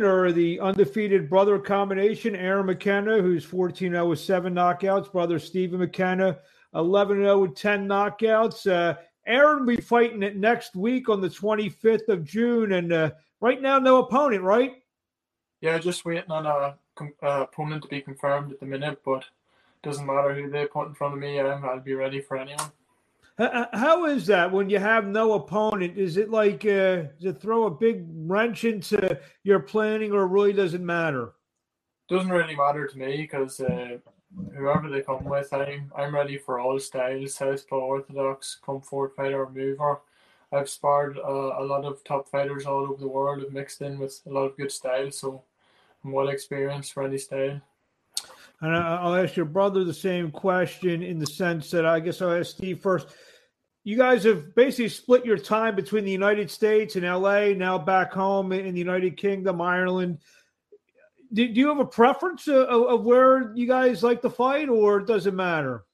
or the undefeated brother combination, Aaron McKenna, who's 14 0 with seven knockouts, brother Steven McKenna, 11 0 with 10 knockouts. Uh, Aaron will be fighting it next week on the 25th of June. And uh, right now, no opponent, right? Yeah, just waiting on a uh, opponent to be confirmed at the minute, but doesn't matter who they put in front of me. I'll be ready for anyone. How is that when you have no opponent? Is it like uh, it throw a big wrench into your planning, or really doesn't matter? Doesn't really matter to me because uh, whoever they come with, I'm I'm ready for all styles: southpaw, orthodox, come forward fighter, mover. I've sparred uh, a lot of top fighters all over the world. I've mixed in with a lot of good styles, so I'm well experienced for any style. And I'll ask your brother the same question in the sense that I guess I'll ask Steve first. You guys have basically split your time between the United States and LA, now back home in the United Kingdom, Ireland. Do, do you have a preference of, of where you guys like to fight, or does it matter?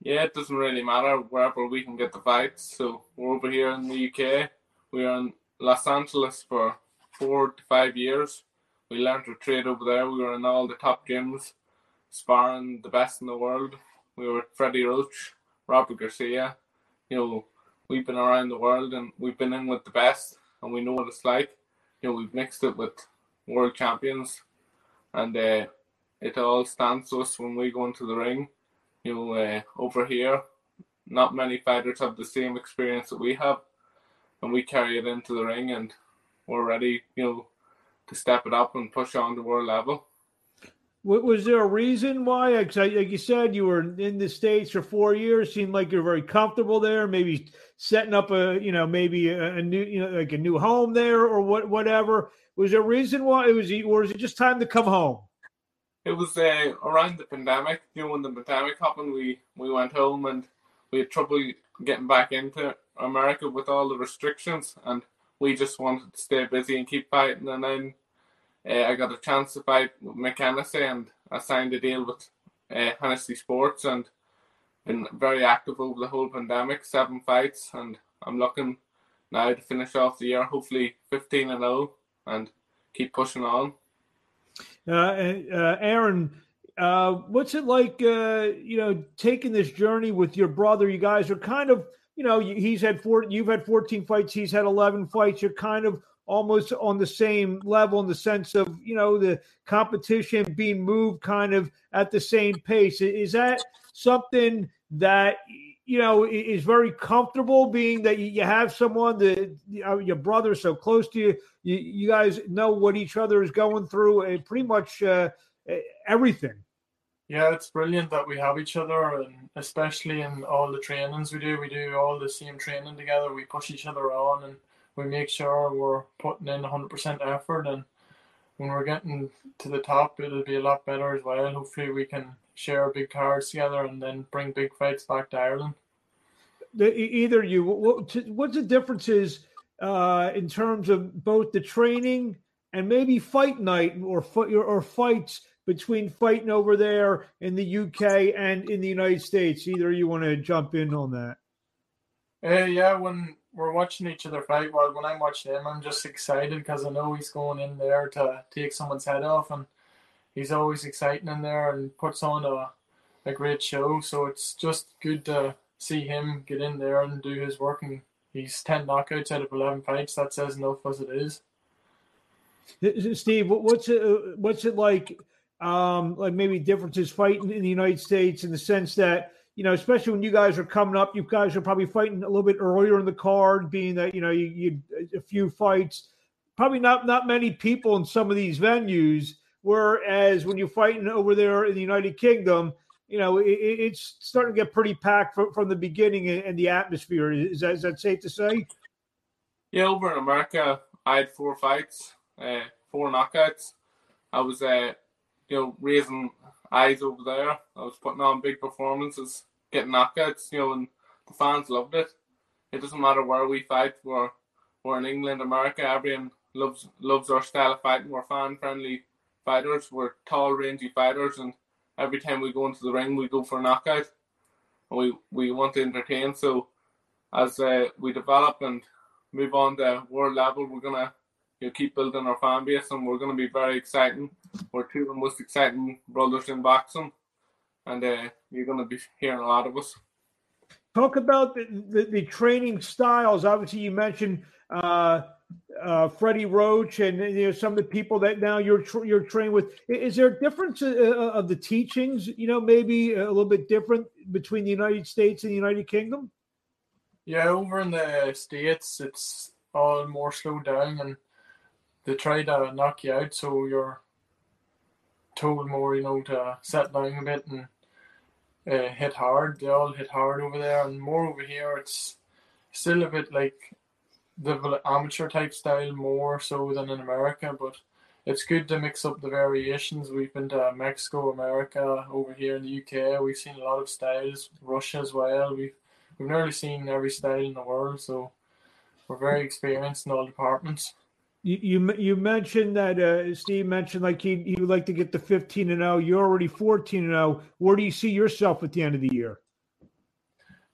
Yeah, it doesn't really matter wherever we can get the fights. So we're over here in the UK. We are in Los Angeles for four to five years. We learned to trade over there. We were in all the top gyms sparring the best in the world. We were Freddie Roach, Robert Garcia. You know, we've been around the world and we've been in with the best and we know what it's like. You know, we've mixed it with world champions and uh, it all stands to us when we go into the ring. You know, uh, over here, not many fighters have the same experience that we have, and we carry it into the ring, and we're ready, you know, to step it up and push on to world level. Was there a reason why? Like you said, you were in the states for four years. Seemed like you're very comfortable there. Maybe setting up a, you know, maybe a, a new, you know, like a new home there, or what, whatever. Was there a reason why it was, or was it just time to come home? It was uh, around the pandemic. You know, when the pandemic happened, we we went home and we had trouble getting back into America with all the restrictions, and we just wanted to stay busy and keep fighting. And then uh, I got a chance to fight with McKenzie and I signed a deal with uh, Hennessy Sports and been very active over the whole pandemic, seven fights, and I'm looking now to finish off the year, hopefully 15 and 0, and keep pushing on. Uh, uh, Aaron, uh, what's it like, uh, you know, taking this journey with your brother? You guys are kind of, you know, he's had four, you've had 14 fights, he's had 11 fights. You're kind of almost on the same level in the sense of you know the competition being moved kind of at the same pace. Is that something that you know is very comfortable being that you have someone that your brother so close to you you, guys know what each other is going through and pretty much uh, everything? Yeah it's brilliant that we have each other and especially in all the trainings we do we do all the same training together we push each other on and we make sure we're putting in 100% effort and when we're getting to the top it'll be a lot better as well hopefully we can share big cards together and then bring big fights back to ireland the, either you what, what's the differences uh, in terms of both the training and maybe fight night or or fights between fighting over there in the UK and in the United States. Either you want to jump in on that? Uh, yeah, when we're watching each other fight. Well, when I'm watching him, I'm just excited because I know he's going in there to take someone's head off, and he's always exciting in there and puts on a a great show. So it's just good to see him get in there and do his work. And he's ten knockouts out of eleven fights. That says enough as it is. Steve, what's it? What's it like? Um, like maybe differences fighting in the United States in the sense that you know, especially when you guys are coming up, you guys are probably fighting a little bit earlier in the card, being that you know you, you a few fights, probably not not many people in some of these venues. Whereas when you're fighting over there in the United Kingdom, you know it, it's starting to get pretty packed from, from the beginning and the atmosphere. Is that, is that safe to say? Yeah, over in America, I had four fights, uh, four knockouts. I was, uh, you know, raising eyes over there. I was putting on big performances, getting knockouts, you know, and the fans loved it. It doesn't matter where we fight. We're we're in England, America. Everyone loves loves our style of fighting. We're fan friendly fighters. We're tall, rangy fighters, and every time we go into the ring, we go for a knockout. We we want to entertain. So as uh, we develop and move on to world level, we're gonna you know, keep building our fan base, and we're going to be very exciting. We're two of the most exciting brothers in boxing, and uh, you're going to be hearing a lot of us. Talk about the, the, the training styles. Obviously, you mentioned uh, uh, Freddie Roach and you know some of the people that now you're tra- you're trained with. Is there a difference uh, uh, of the teachings? You know, maybe a little bit different between the United States and the United Kingdom. Yeah, over in the states, it's all more slowed down, and they try to knock you out, so you're told more, you know, to set down a bit and uh, hit hard. They all hit hard over there, and more over here. It's still a bit like the amateur type style more so than in America, but it's good to mix up the variations. We've been to Mexico, America, over here in the UK. We've seen a lot of styles, Russia as well. We've we've nearly seen every style in the world, so we're very experienced in all departments. You you, you mentioned that uh, Steve mentioned like he he would like to get to fifteen and zero. You're already fourteen and zero. Where do you see yourself at the end of the year?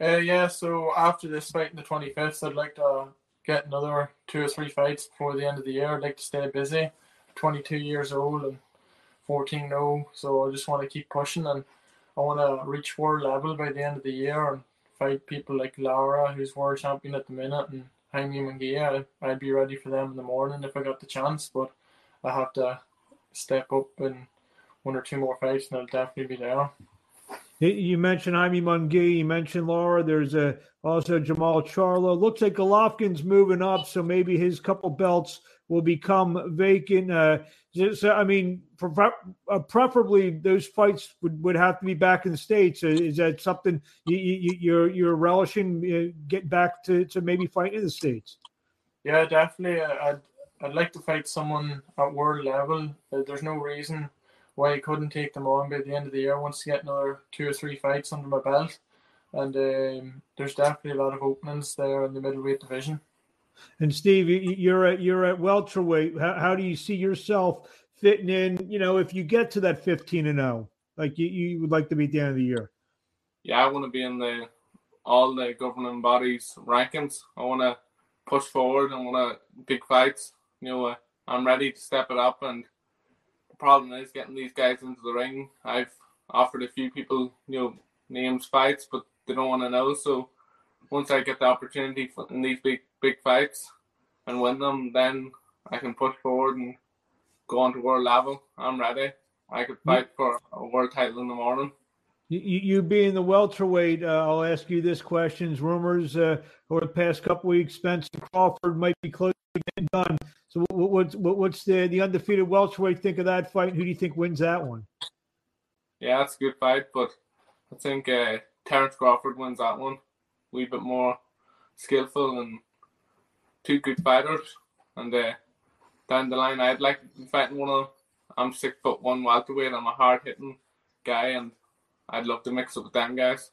Uh, yeah, so after this fight in the twenty fifth, I'd like to get another two or three fights before the end of the year. I'd like to stay busy. Twenty two years old and fourteen no, so I just want to keep pushing and I want to reach world level by the end of the year and fight people like Laura, who's world champion at the minute, and Jaime Munguia. I'd be ready for them in the morning if I got the chance, but I have to step up in one or two more fights, and I'll definitely be there. You mentioned Jaime Munguia. You mentioned Laura. There's a, also Jermall Charlo. Looks like Golovkin's moving up, so maybe his couple belts will become vacant. Uh, so, I mean, uh, preferably those fights would, would have to be back in the states. Uh, is that something you, you, you're you're relishing? Uh, get back to, to maybe fight in the states. Yeah, definitely. I'd I'd like to fight someone at world level. There's no reason why I couldn't take them on by the end of the year once to get another two or three fights under my belt. And um, there's definitely a lot of openings there in the middleweight division. And Steve, you're at you're at welterweight. How, how do you see yourself fitting in? You know, if you get to that 15 and 0, like you, you would like to be at the end of the year. Yeah, I want to be in the all the governing bodies rankings. I want to push forward. I want to big fights. You know, uh, I'm ready to step it up and the problem is getting these guys into the ring. I've offered a few people, you know, names fights, but they don't want to know. So once I get the opportunity in these big big fights and win them, then I can push forward and go on to world level. I'm ready. I could fight for a world title in the morning. You, you being the welterweight, uh, I'll ask you this question. Rumors uh, over the past couple weeks, Spence Crawford might be close to getting done. So what's what's the the undefeated welterweight think of that fight? Who do you think wins that one? Yeah, it's a good fight, but I think uh, Terence Crawford wins that one. A wee bit more skillful and two good fighters. And uh, down the line, I'd like to be fighting one of them. I'm six foot one welterweight. I'm a hard hitting guy, and I'd love to mix up with them guys.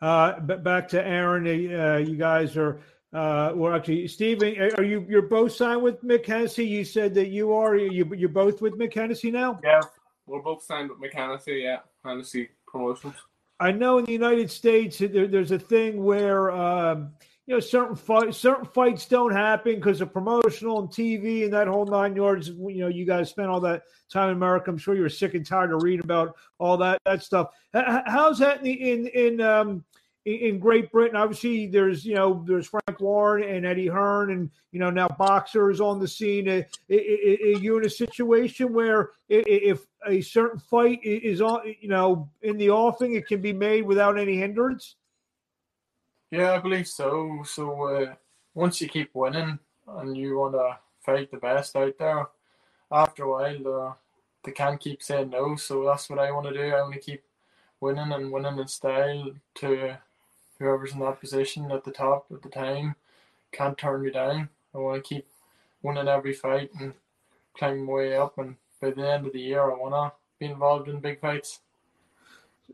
Uh, but back to Aaron, uh, you guys are uh, well, actually, Steven, are you you're both signed with Hennessy? You said that you are. You you're both with Hennessy now. Yeah, we're both signed with Hennessy. Yeah, Hennessy Promotions. I know in the United States there, there's a thing where um, you know certain fights certain fights don't happen because of promotional and TV and that whole nine yards. You know, you guys spent all that time in America. I'm sure you were sick and tired of reading about all that that stuff. How's that in in in um, in Great Britain, obviously there's you know there's Frank Warren and Eddie Hearn, and you know now Boxxer's on the scene. Are, you in a situation where if a certain fight is on, you know, in the offing, it can be made without any hindrance? Yeah, I believe so. So uh, once you keep winning and you want to fight the best out there, after a while uh, they can't keep saying no. So that's what I want to do. I want to keep winning and winning in style to whoever's in that position at the top at the time can't turn me down. I want to keep winning every fight and climbing my way up. And by the end of the year, I want to be involved in big fights.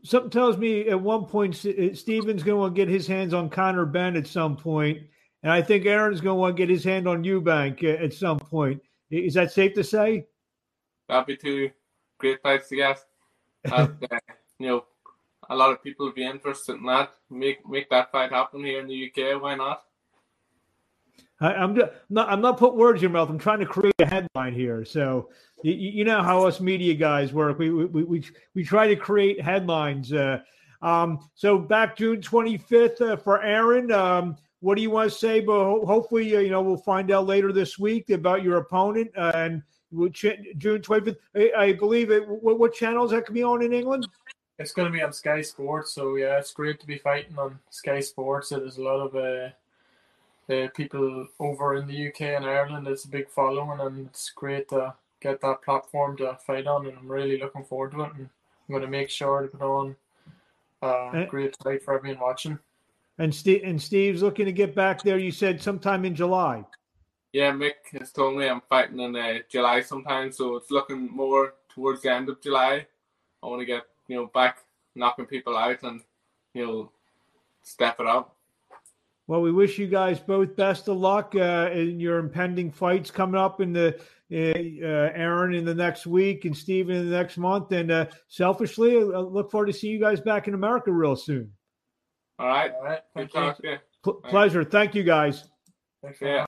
Something tells me at one point Steven's going to want to get his hands on Conor Benn at some point, and I think Aaron's going to want to get his hand on Eubank at some point. Is that safe to say? That'd be two great fights to get. uh, you know, a lot of people would be interested in that. Make make that fight happen here in the UK. Why not? I, am not. I'm not putting words in your mouth. I'm trying to create a headline here. So you, you know how us media guys work. We we we, we try to create headlines. Uh, um, so back June 25th uh, for Aaron. Um, what do you want to say? But ho- hopefully, uh, you know, we'll find out later this week about your opponent uh, and June 25th. I, I believe it. What, what channels that can be on in England? It's going to be on Sky Sports. So yeah, it's great to be fighting on Sky Sports. There's a lot of uh, people over in the UK and Ireland. It's a big following, and it's great to get that platform to fight on. And I'm really looking forward to it. And I'm going to make sure to put on a great fight for everyone watching. And Steve and Steve's looking to get back there. You said sometime in July. Yeah, Mick has told me I'm fighting in uh, July sometime, so it's looking more towards the end of July. I want to get you know back knocking people out and you know step it up. Well, we wish you guys both best of luck uh, in your impending fights coming up in the uh, uh Aaron in the next week and Steven in the next month. And uh, selfishly, I look forward to see you guys back in America real soon. All right. All right. Thank you. P- pleasure. Thank you, guys. Thanks, yeah.